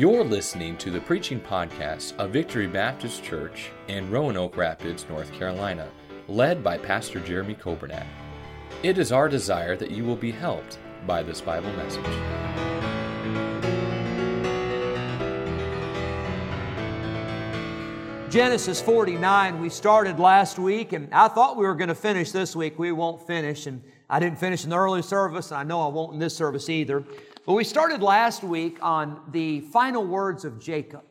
You're listening to the preaching podcast of Victory Baptist Church in Roanoke Rapids, North Carolina, led by Pastor Jeremy Coburnack. It is our desire that you will be helped by this Bible message. Genesis 49, we started last week, and I thought we were going to finish this week. We won't finish, and I didn't finish in the early service, and I know I won't in this service either. We started last week on the final words of Jacob.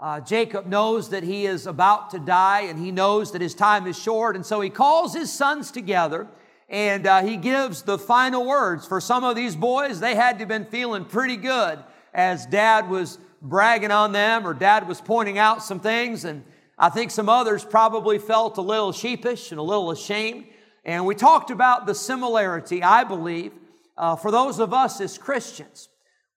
Uh, Jacob knows that he is about to die, and he knows that his time is short, and so he calls his sons together and uh, he gives the final words. For some of these boys, they had to have been feeling pretty good as dad was bragging on them or dad was pointing out some things. And I think some others probably felt a little sheepish and a little ashamed. And we talked about the similarity, I believe, uh, for those of us as Christians.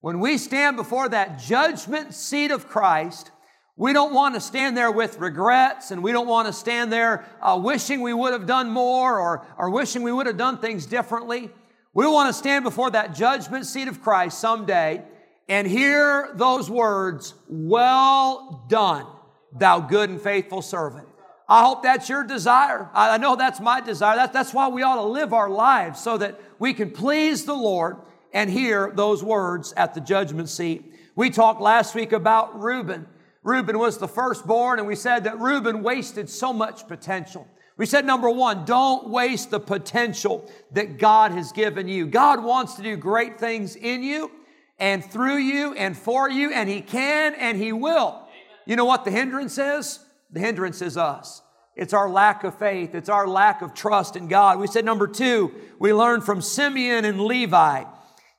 When we stand before that judgment seat of Christ, we don't want to stand there with regrets and we don't want to stand there uh, wishing we would have done more or, or wishing we would have done things differently. We want to stand before that judgment seat of Christ someday and hear those words, Well done, thou good and faithful servant. I hope that's your desire. I know that's my desire. That, that's why we ought to live our lives so that we can please the Lord and hear those words at the judgment seat. We talked last week about Reuben. Reuben was the firstborn, and we said that Reuben wasted so much potential. We said, number one, don't waste the potential that God has given you. God wants to do great things in you and through you and for you, and He can and He will. You know what the hindrance is? The hindrance is us. It's our lack of faith. It's our lack of trust in God. We said, number two, we learned from Simeon and Levi,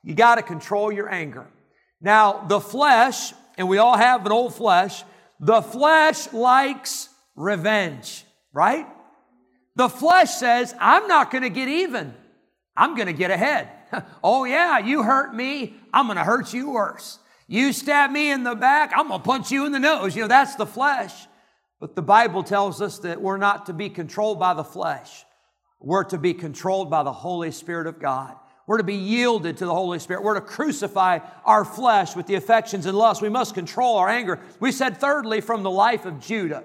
you got to control your anger. Now, the flesh and we all have an old flesh, the flesh likes revenge, right? The flesh says, I'm not going to get even. I'm going to get ahead. oh, yeah, you hurt me. I'm going to hurt you worse. You stab me in the back. I'm going to punch you in the nose. You know, that's the flesh. But the Bible tells us that we're not to be controlled by the flesh. We're to be controlled by the Holy Spirit of God. We're to be yielded to the Holy Spirit. We're to crucify our flesh with the affections and lusts. We must control our anger. We said, thirdly, from the life of Judah,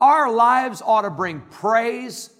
our lives ought to bring praise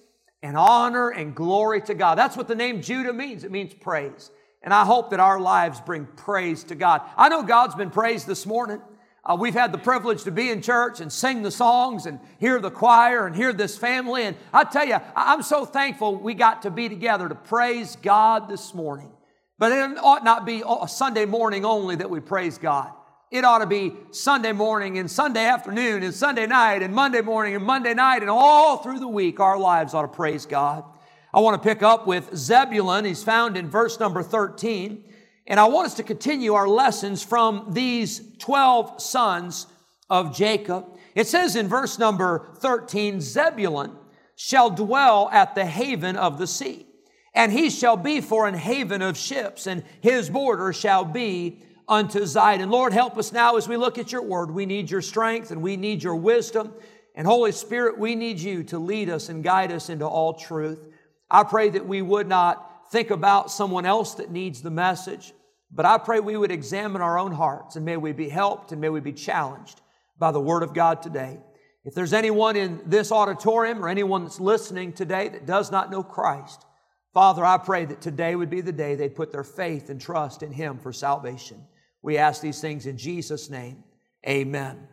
and honor and glory to God. That's what the name Judah means. It means praise. And I hope that our lives bring praise to God. I know God's been praised this morning. Uh, we've had the privilege to be in church and sing the songs and hear the choir and hear this family. And I tell you, I'm so thankful we got to be together to praise God this morning. But it ought not be a Sunday morning only that we praise God. It ought to be Sunday morning and Sunday afternoon and Sunday night and Monday morning and Monday night and all through the week, our lives ought to praise God. I want to pick up with Zebulun. He's found in verse number 13. And I want us to continue our lessons from these 12 sons of Jacob. It says in verse number 13, Zebulun shall dwell at the haven of the sea, and he shall be for an haven of ships, and his border shall be unto Zidon. Lord, help us now as we look at your word. We need your strength and we need your wisdom. And Holy Spirit, we need you to lead us and guide us into all truth. I pray that we would not think about someone else that needs the message, but I pray we would examine our own hearts and may we be helped and may we be challenged by the Word of God today. If there's anyone in this auditorium or anyone that's listening today that does not know Christ, Father, I pray that today would be the day they put their faith and trust in Him for salvation. We ask these things in Jesus' name. Amen.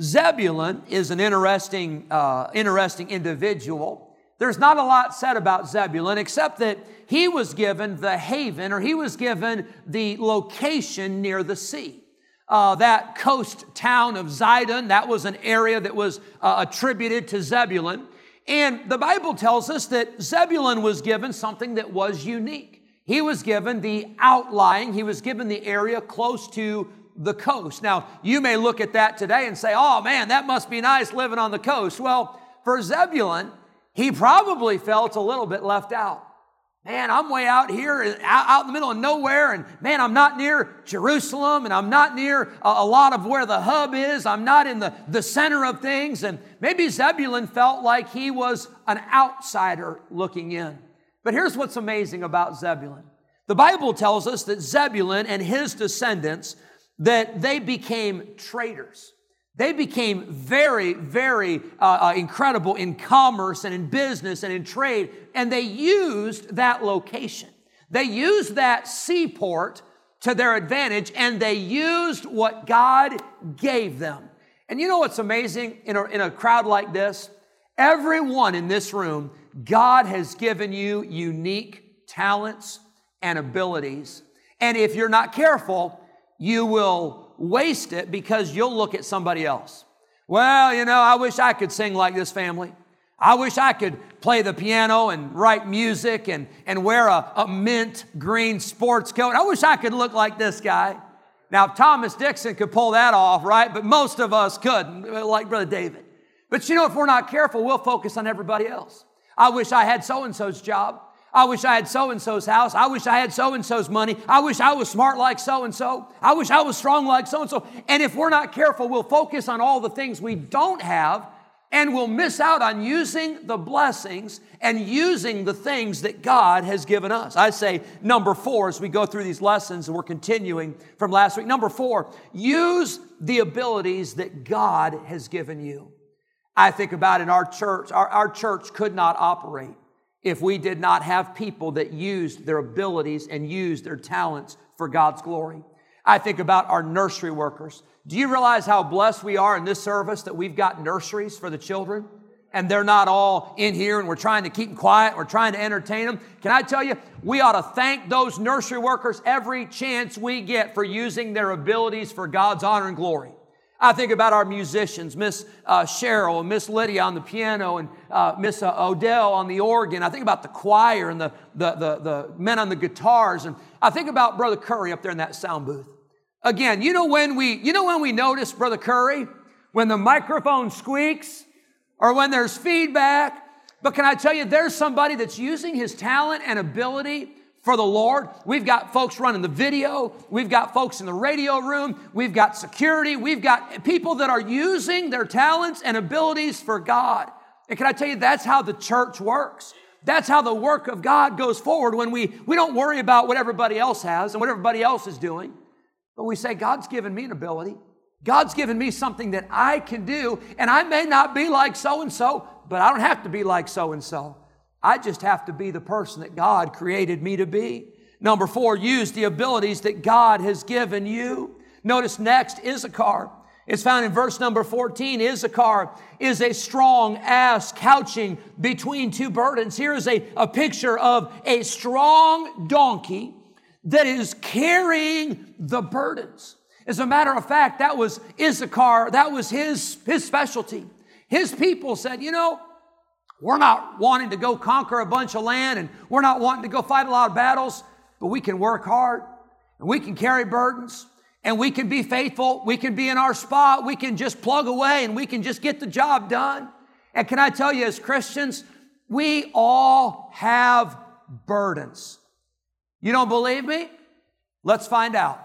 Zebulun is an interesting, uh, interesting individual. There's not a lot said about Zebulun except that he was given the haven or he was given the location near the sea. Uh, that coast town of Zidon, that was an area that was uh, attributed to Zebulun. And the Bible tells us that Zebulun was given something that was unique. He was given the outlying, he was given the area close to the coast. Now, you may look at that today and say, oh man, that must be nice living on the coast. Well, for Zebulun, he probably felt a little bit left out. Man, I'm way out here, out in the middle of nowhere, and man, I'm not near Jerusalem, and I'm not near a lot of where the hub is. I'm not in the, the center of things. And maybe Zebulun felt like he was an outsider looking in. But here's what's amazing about Zebulun the Bible tells us that Zebulun and his descendants, that they became traders. They became very, very uh, uh, incredible in commerce and in business and in trade, and they used that location. They used that seaport to their advantage, and they used what God gave them. And you know what's amazing in a, in a crowd like this? Everyone in this room, God has given you unique talents and abilities. And if you're not careful, you will waste it because you'll look at somebody else. Well, you know, I wish I could sing like this family. I wish I could play the piano and write music and, and wear a, a mint green sports coat. I wish I could look like this guy. Now, Thomas Dixon could pull that off, right? But most of us couldn't, like Brother David. But you know, if we're not careful, we'll focus on everybody else. I wish I had so and so's job. I wish I had so and so's house. I wish I had so and so's money. I wish I was smart like so and so. I wish I was strong like so and so. And if we're not careful, we'll focus on all the things we don't have and we'll miss out on using the blessings and using the things that God has given us. I say number four as we go through these lessons and we're continuing from last week. Number four, use the abilities that God has given you. I think about in our church, our, our church could not operate if we did not have people that used their abilities and used their talents for God's glory. I think about our nursery workers. Do you realize how blessed we are in this service that we've got nurseries for the children? And they're not all in here and we're trying to keep them quiet, we're trying to entertain them. Can I tell you, we ought to thank those nursery workers every chance we get for using their abilities for God's honor and glory. I think about our musicians, Miss uh, Cheryl and Miss Lydia on the piano and uh, Miss uh, Odell on the organ. I think about the choir and the, the, the, the, men on the guitars. And I think about Brother Curry up there in that sound booth. Again, you know when we, you know when we notice Brother Curry? When the microphone squeaks or when there's feedback. But can I tell you, there's somebody that's using his talent and ability for the Lord. We've got folks running the video. We've got folks in the radio room. We've got security. We've got people that are using their talents and abilities for God. And can I tell you, that's how the church works. That's how the work of God goes forward when we, we don't worry about what everybody else has and what everybody else is doing, but we say, God's given me an ability. God's given me something that I can do, and I may not be like so and so, but I don't have to be like so and so. I just have to be the person that God created me to be. Number four, use the abilities that God has given you. Notice next, Issachar. It's found in verse number 14. Issachar is a strong ass couching between two burdens. Here is a, a picture of a strong donkey that is carrying the burdens. As a matter of fact, that was Issachar, that was his, his specialty. His people said, you know, we're not wanting to go conquer a bunch of land and we're not wanting to go fight a lot of battles, but we can work hard and we can carry burdens and we can be faithful. We can be in our spot. We can just plug away and we can just get the job done. And can I tell you, as Christians, we all have burdens. You don't believe me? Let's find out.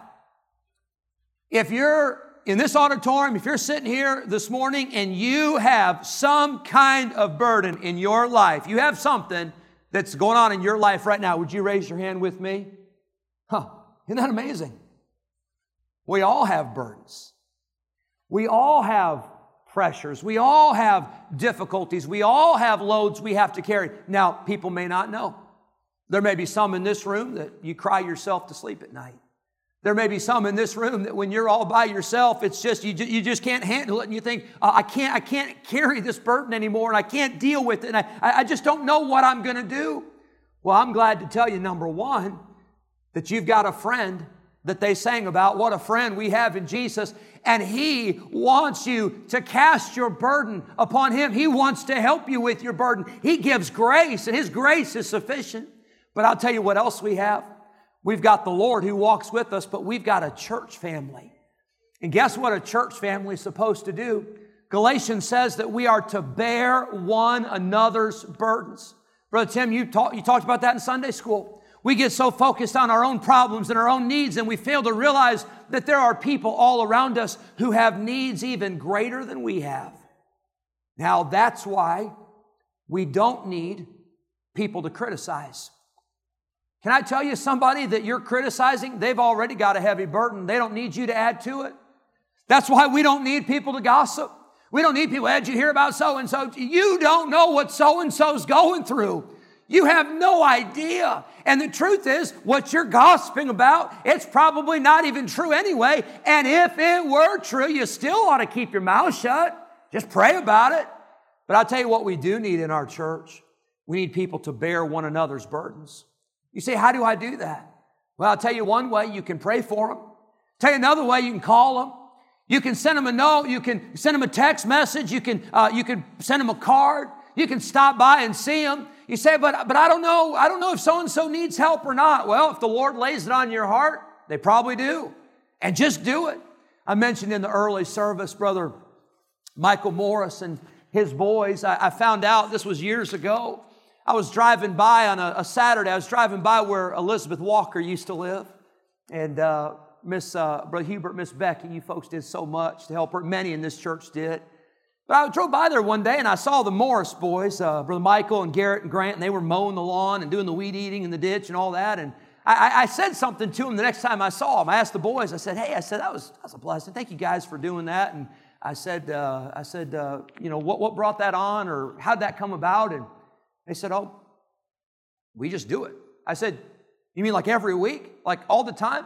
If you're in this auditorium, if you're sitting here this morning and you have some kind of burden in your life, you have something that's going on in your life right now, would you raise your hand with me? Huh, isn't that amazing? We all have burdens. We all have pressures. We all have difficulties. We all have loads we have to carry. Now, people may not know. There may be some in this room that you cry yourself to sleep at night. There may be some in this room that when you're all by yourself, it's just you, you just can't handle it, and you think, uh, I can't, I can't carry this burden anymore, and I can't deal with it, and I, I just don't know what I'm going to do. Well, I'm glad to tell you, number one, that you've got a friend that they sang about. What a friend we have in Jesus. And He wants you to cast your burden upon Him. He wants to help you with your burden. He gives grace, and His grace is sufficient. But I'll tell you what else we have. We've got the Lord who walks with us, but we've got a church family. And guess what a church family is supposed to do? Galatians says that we are to bear one another's burdens. Brother Tim, you, talk, you talked about that in Sunday school. We get so focused on our own problems and our own needs, and we fail to realize that there are people all around us who have needs even greater than we have. Now, that's why we don't need people to criticize. Can I tell you somebody that you're criticizing? They've already got a heavy burden. They don't need you to add to it. That's why we don't need people to gossip. We don't need people, did you hear about so and so? You don't know what so and so's going through. You have no idea. And the truth is, what you're gossiping about, it's probably not even true anyway. And if it were true, you still ought to keep your mouth shut. Just pray about it. But I'll tell you what we do need in our church. We need people to bear one another's burdens. You say, how do I do that? Well, I'll tell you one way you can pray for them. Tell you another way you can call them. You can send them a note. You can send them a text message. You can, uh, you can send them a card. You can stop by and see them. You say, but, but I don't know. I don't know if so and so needs help or not. Well, if the Lord lays it on your heart, they probably do. And just do it. I mentioned in the early service, Brother Michael Morris and his boys. I, I found out this was years ago. I was driving by on a, a, Saturday. I was driving by where Elizabeth Walker used to live. And uh, Miss uh, Brother Hubert, Miss Becky, you folks did so much to help her. Many in this church did. But I drove by there one day and I saw the Morris boys, uh, Brother Michael and Garrett and Grant, and they were mowing the lawn and doing the weed eating in the ditch and all that. And I, I, said something to them the next time I saw them. I asked the boys, I said, hey, I said, that was, that was a blessing. Thank you guys for doing that. And I said, uh, I said, uh, you know, what, what brought that on or how'd that come about? And they said, oh, we just do it. I said, you mean like every week? Like all the time?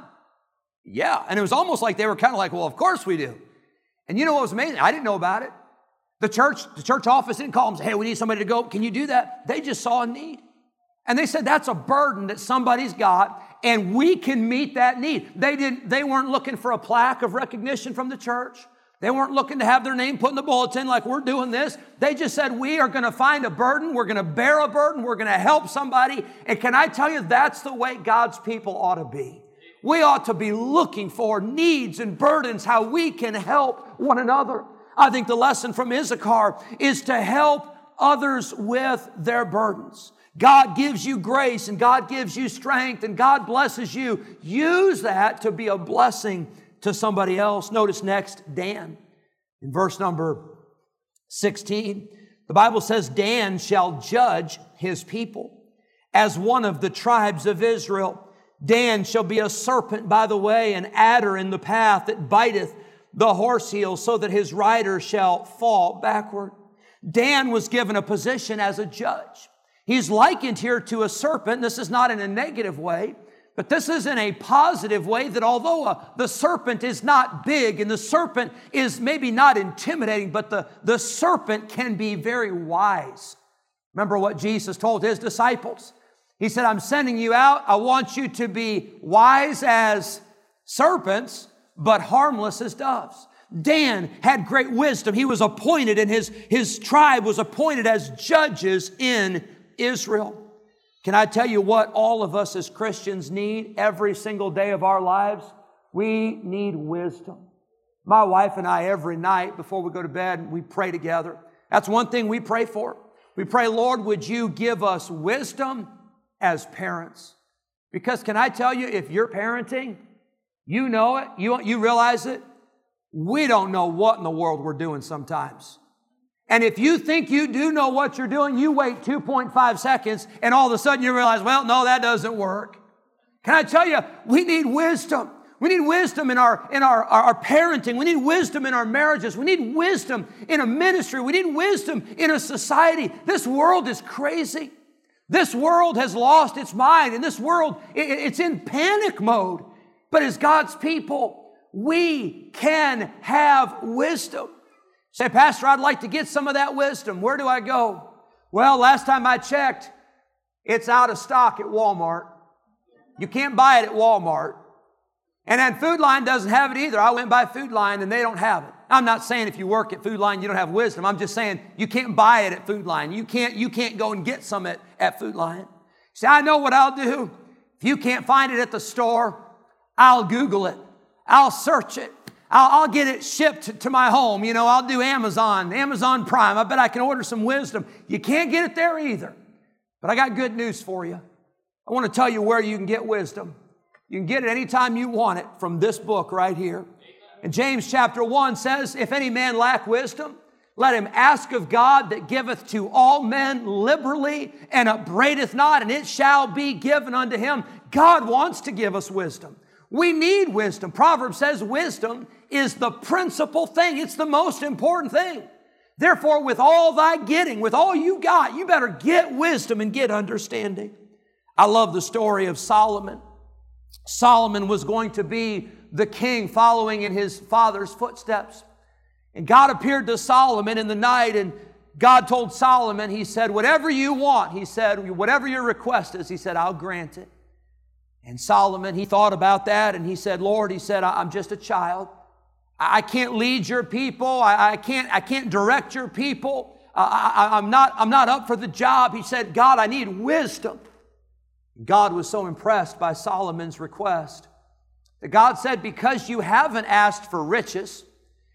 Yeah. And it was almost like they were kind of like, well, of course we do. And you know what was amazing? I didn't know about it. The church, the church office didn't call them say, hey, we need somebody to go. Can you do that? They just saw a need. And they said that's a burden that somebody's got, and we can meet that need. They didn't, they weren't looking for a plaque of recognition from the church. They weren't looking to have their name put in the bulletin like we're doing this. They just said, We are going to find a burden. We're going to bear a burden. We're going to help somebody. And can I tell you, that's the way God's people ought to be. We ought to be looking for needs and burdens, how we can help one another. I think the lesson from Issachar is to help others with their burdens. God gives you grace and God gives you strength and God blesses you. Use that to be a blessing to somebody else. Notice next, Dan. In verse number 16, the Bible says, Dan shall judge his people as one of the tribes of Israel. Dan shall be a serpent by the way, an adder in the path that biteth the horse heel, so that his rider shall fall backward. Dan was given a position as a judge. He's likened here to a serpent. This is not in a negative way. But this is in a positive way that although uh, the serpent is not big and the serpent is maybe not intimidating, but the, the serpent can be very wise. Remember what Jesus told his disciples? He said, I'm sending you out. I want you to be wise as serpents, but harmless as doves. Dan had great wisdom. He was appointed, and his, his tribe was appointed as judges in Israel. Can I tell you what all of us as Christians need every single day of our lives? We need wisdom. My wife and I, every night before we go to bed, we pray together. That's one thing we pray for. We pray, Lord, would you give us wisdom as parents? Because can I tell you, if you're parenting, you know it, you, you realize it, we don't know what in the world we're doing sometimes. And if you think you do know what you're doing, you wait 2.5 seconds and all of a sudden you realize, well, no, that doesn't work. Can I tell you, we need wisdom. We need wisdom in our, in our, our, our, parenting. We need wisdom in our marriages. We need wisdom in a ministry. We need wisdom in a society. This world is crazy. This world has lost its mind, and this world, it, it's in panic mode. But as God's people, we can have wisdom. Say, Pastor, I'd like to get some of that wisdom. Where do I go? Well, last time I checked, it's out of stock at Walmart. You can't buy it at Walmart. And then Food Lion doesn't have it either. I went by Food Lion and they don't have it. I'm not saying if you work at Food Lion you don't have wisdom. I'm just saying you can't buy it at Food Lion. You can't, you can't go and get some at, at Food Lion. See, I know what I'll do. If you can't find it at the store, I'll Google it. I'll search it. I'll, I'll, get it shipped to my home. You know, I'll do Amazon, Amazon Prime. I bet I can order some wisdom. You can't get it there either. But I got good news for you. I want to tell you where you can get wisdom. You can get it anytime you want it from this book right here. And James chapter 1 says, If any man lack wisdom, Let him ask of God that giveth to all men liberally and upbraideth not, and it shall be given unto him. God wants to give us wisdom. We need wisdom. Proverbs says wisdom is the principal thing. It's the most important thing. Therefore, with all thy getting, with all you got, you better get wisdom and get understanding. I love the story of Solomon. Solomon was going to be the king following in his father's footsteps. And God appeared to Solomon in the night, and God told Solomon, He said, Whatever you want, He said, whatever your request is, He said, I'll grant it. And Solomon, he thought about that and he said, Lord, he said, I'm just a child. I can't lead your people. I, I can't, I can't direct your people. I, am not, I'm not up for the job. He said, God, I need wisdom. God was so impressed by Solomon's request that God said, Because you haven't asked for riches,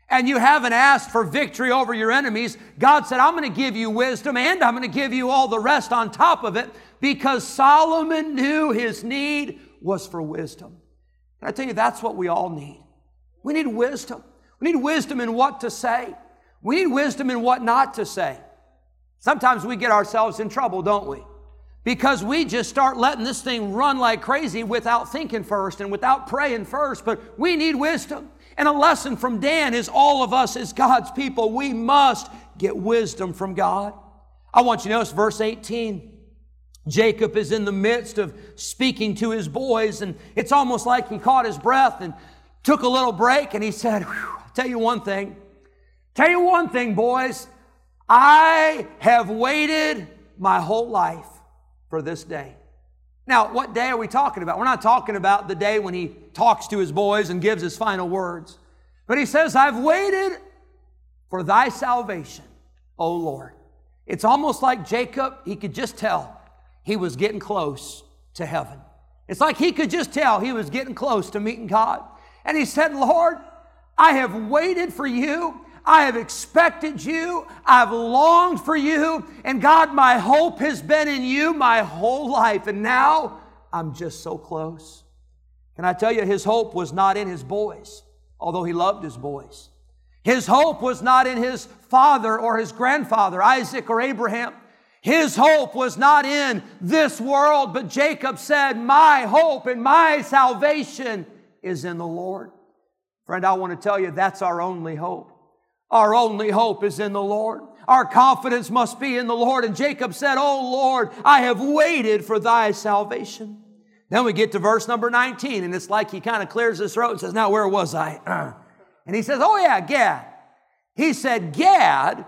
and you haven't asked for victory over your enemies, God said, I'm going to give you wisdom and I'm going to give you all the rest on top of it because Solomon knew his need was for wisdom. And I tell you, that's what we all need. We need wisdom. We need wisdom in what to say. We need wisdom in what not to say. Sometimes we get ourselves in trouble, don't we? Because we just start letting this thing run like crazy without thinking first and without praying first. But we need wisdom. And a lesson from Dan is all of us as God's people, we must get wisdom from God. I want you to notice verse 18. Jacob is in the midst of speaking to his boys, and it's almost like he caught his breath and took a little break, and he said, I'll tell you one thing. Tell you one thing, boys. I have waited my whole life for this day. Now, what day are we talking about? We're not talking about the day when he talks to his boys and gives his final words. But he says, I've waited for thy salvation, O Lord. It's almost like Jacob, he could just tell he was getting close to heaven. It's like he could just tell he was getting close to meeting God. And he said, Lord, I have waited for you. I have expected you. I've longed for you. And God, my hope has been in you my whole life. And now I'm just so close. Can I tell you, his hope was not in his boys, although he loved his boys. His hope was not in his father or his grandfather, Isaac or Abraham. His hope was not in this world, but Jacob said, My hope and my salvation is in the Lord. Friend, I want to tell you that's our only hope. Our only hope is in the Lord. Our confidence must be in the Lord. And Jacob said, Oh Lord, I have waited for thy salvation. Then we get to verse number 19, and it's like he kind of clears his throat and says, Now, where was I? And he says, Oh, yeah, Gad. He said, Gad,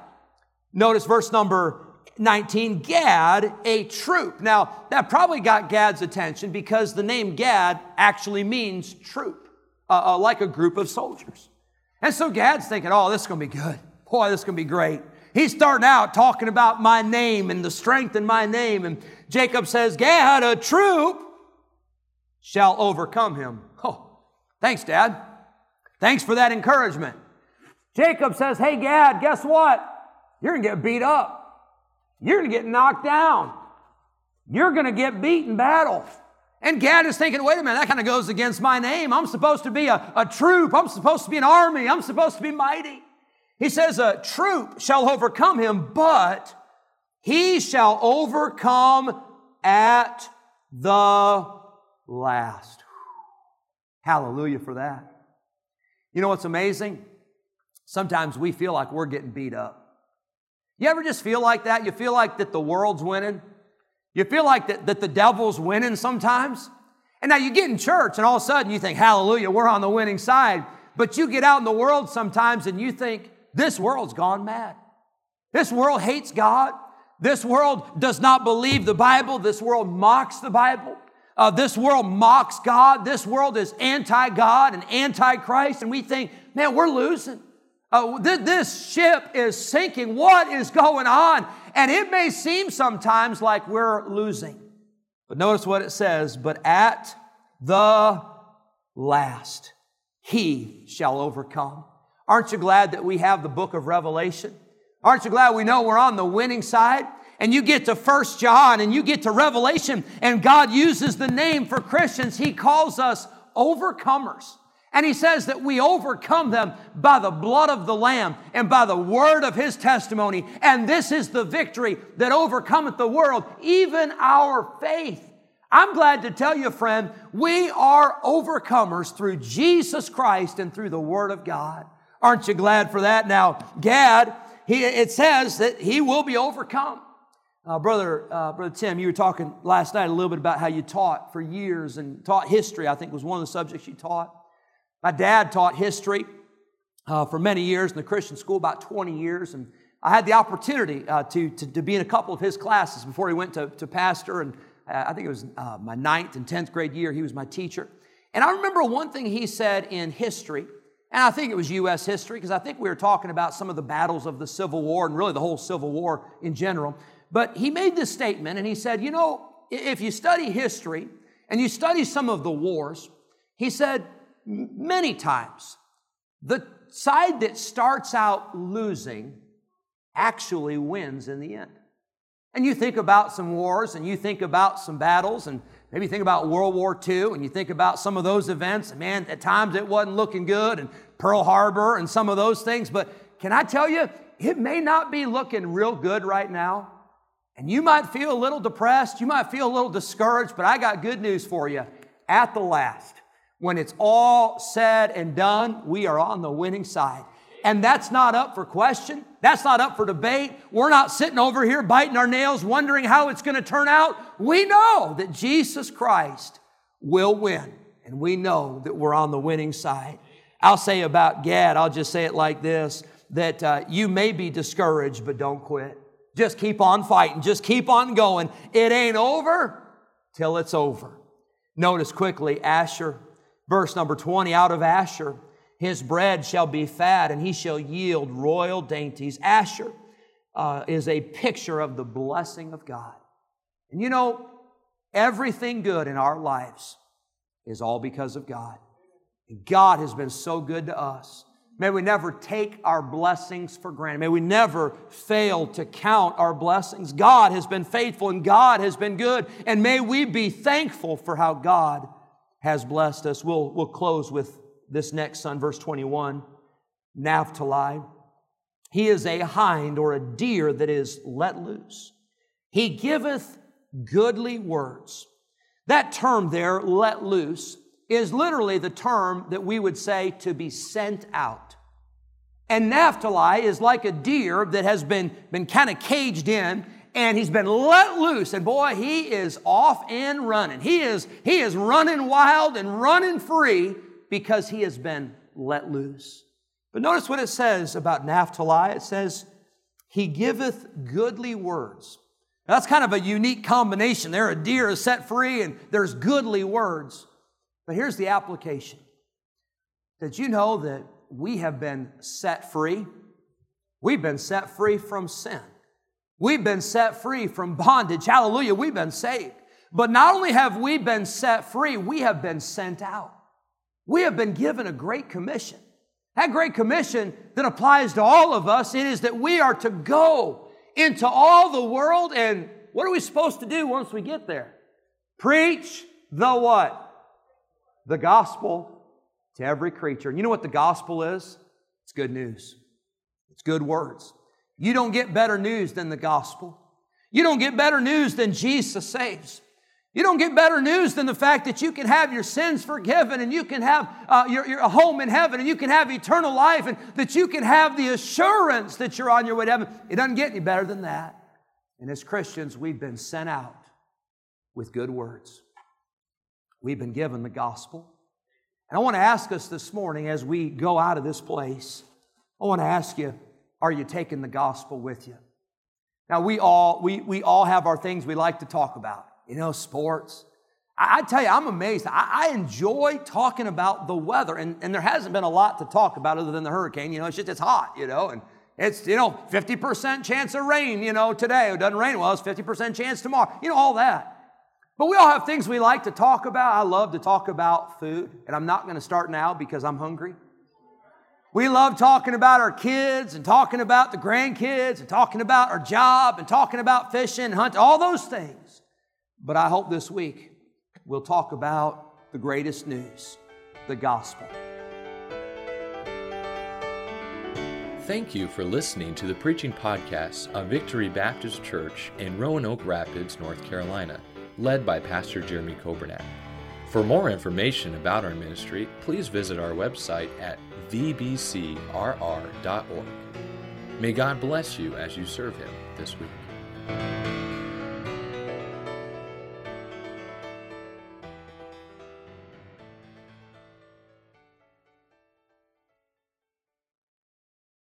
notice verse number 19, Gad, a troop. Now, that probably got Gad's attention because the name Gad actually means troop, uh, uh, like a group of soldiers. And so Gad's thinking, oh, this is going to be good. Boy, this is going to be great. He's starting out talking about my name and the strength in my name. And Jacob says, Gad, a troop shall overcome him. Oh, thanks, Dad. Thanks for that encouragement. Jacob says, Hey, Gad, guess what? You're going to get beat up. You're going to get knocked down. You're going to get beat in battle. And Gad is thinking, wait a minute, that kind of goes against my name. I'm supposed to be a, a troop. I'm supposed to be an army. I'm supposed to be mighty. He says, a troop shall overcome him, but he shall overcome at the last. Hallelujah for that. You know what's amazing? Sometimes we feel like we're getting beat up. You ever just feel like that? You feel like that the world's winning? You feel like that, that the devil's winning sometimes? And now you get in church and all of a sudden you think, hallelujah, we're on the winning side. But you get out in the world sometimes and you think, this world's gone mad. This world hates God. This world does not believe the Bible. This world mocks the Bible. Uh, this world mocks God. This world is anti God and anti Christ. And we think, man, we're losing. Uh, th- this ship is sinking. What is going on? And it may seem sometimes like we're losing. But notice what it says, but at the last, he shall overcome. Aren't you glad that we have the book of Revelation? Aren't you glad we know we're on the winning side? And you get to First John and you get to Revelation, and God uses the name for Christians. He calls us overcomers. And he says that we overcome them by the blood of the Lamb and by the word of his testimony. And this is the victory that overcometh the world, even our faith. I'm glad to tell you, friend, we are overcomers through Jesus Christ and through the Word of God. Aren't you glad for that? Now, Gad, he, it says that he will be overcome. Uh, brother, uh, brother Tim, you were talking last night a little bit about how you taught for years and taught history. I think was one of the subjects you taught. My dad taught history uh, for many years in the Christian school, about 20 years, and I had the opportunity uh, to, to, to, be in a couple of his classes before he went to, to pastor. And uh, I think it was uh, my ninth and 10th grade year, he was my teacher. And I remember one thing he said in history, and I think it was U.S. history, because I think we were talking about some of the battles of the Civil War and really the whole Civil War in general. But he made this statement and he said, You know, if you study history and you study some of the wars, he said, many times, the side that starts out losing actually wins in the end. And you think about some wars and you think about some battles and maybe think about World War II and you think about some of those events. Man, at times it wasn't looking good and Pearl Harbor and some of those things. But can I tell you, it may not be looking real good right now. And you might feel a little depressed, you might feel a little discouraged, but I got good news for you. At the last, when it's all said and done, we are on the winning side. And that's not up for question. That's not up for debate. We're not sitting over here biting our nails, wondering how it's going to turn out. We know that Jesus Christ will win, and we know that we're on the winning side. I'll say about Gad, I'll just say it like this that uh, you may be discouraged, but don't quit. Just keep on fighting. Just keep on going. It ain't over till it's over. Notice quickly Asher, verse number 20 out of Asher, his bread shall be fat and he shall yield royal dainties. Asher uh, is a picture of the blessing of God. And you know, everything good in our lives is all because of God. God has been so good to us. May we never take our blessings for granted. May we never fail to count our blessings. God has been faithful and God has been good. And may we be thankful for how God has blessed us. We'll, we'll close with this next son, verse 21. Naphtali. He is a hind or a deer that is let loose. He giveth goodly words. That term there, let loose, is literally the term that we would say to be sent out. And Naphtali is like a deer that has been, been kind of caged in and he's been let loose. And boy, he is off and running. He is, he is running wild and running free because he has been let loose. But notice what it says about Naphtali. It says, He giveth goodly words. Now, that's kind of a unique combination there. A deer is set free and there's goodly words. But here's the application. Did you know that we have been set free? We've been set free from sin. We've been set free from bondage. Hallelujah. We've been saved. But not only have we been set free, we have been sent out. We have been given a great commission. That great commission that applies to all of us, it is that we are to go into all the world and what are we supposed to do once we get there? Preach the what? the gospel to every creature. And you know what the gospel is? It's good news. It's good words. You don't get better news than the gospel. You don't get better news than Jesus saves. You don't get better news than the fact that you can have your sins forgiven and you can have uh, your, your home in heaven and you can have eternal life and that you can have the assurance that you're on your way to heaven. It doesn't get any better than that. And as Christians, we've been sent out with good words. We've been given the gospel. And I want to ask us this morning as we go out of this place, I want to ask you, are you taking the gospel with you? Now, we all, we, we all have our things we like to talk about, you know, sports. I, I tell you, I'm amazed. I, I, enjoy talking about the weather, and, and there hasn't been a lot to talk about other than the hurricane. You know, it's just, it's hot, you know, and it's, you know, 50% chance of rain, you know, today. It doesn't rain well, it's 50% chance tomorrow. You know, all that. But we all have things we like to talk about. I love to talk about food, and I'm not going to start now because I'm hungry. We love talking about our kids and talking about the grandkids and talking about our job and talking about fishing, hunting, all those things. But I hope this week we'll talk about the greatest news the gospel. Thank you for listening to the preaching podcast of Victory Baptist Church in Roanoke Rapids, North Carolina, led by Pastor Jeremy Coburnack. For more information about our ministry, please visit our website at vbcrr.org. May God bless you as you serve Him this week.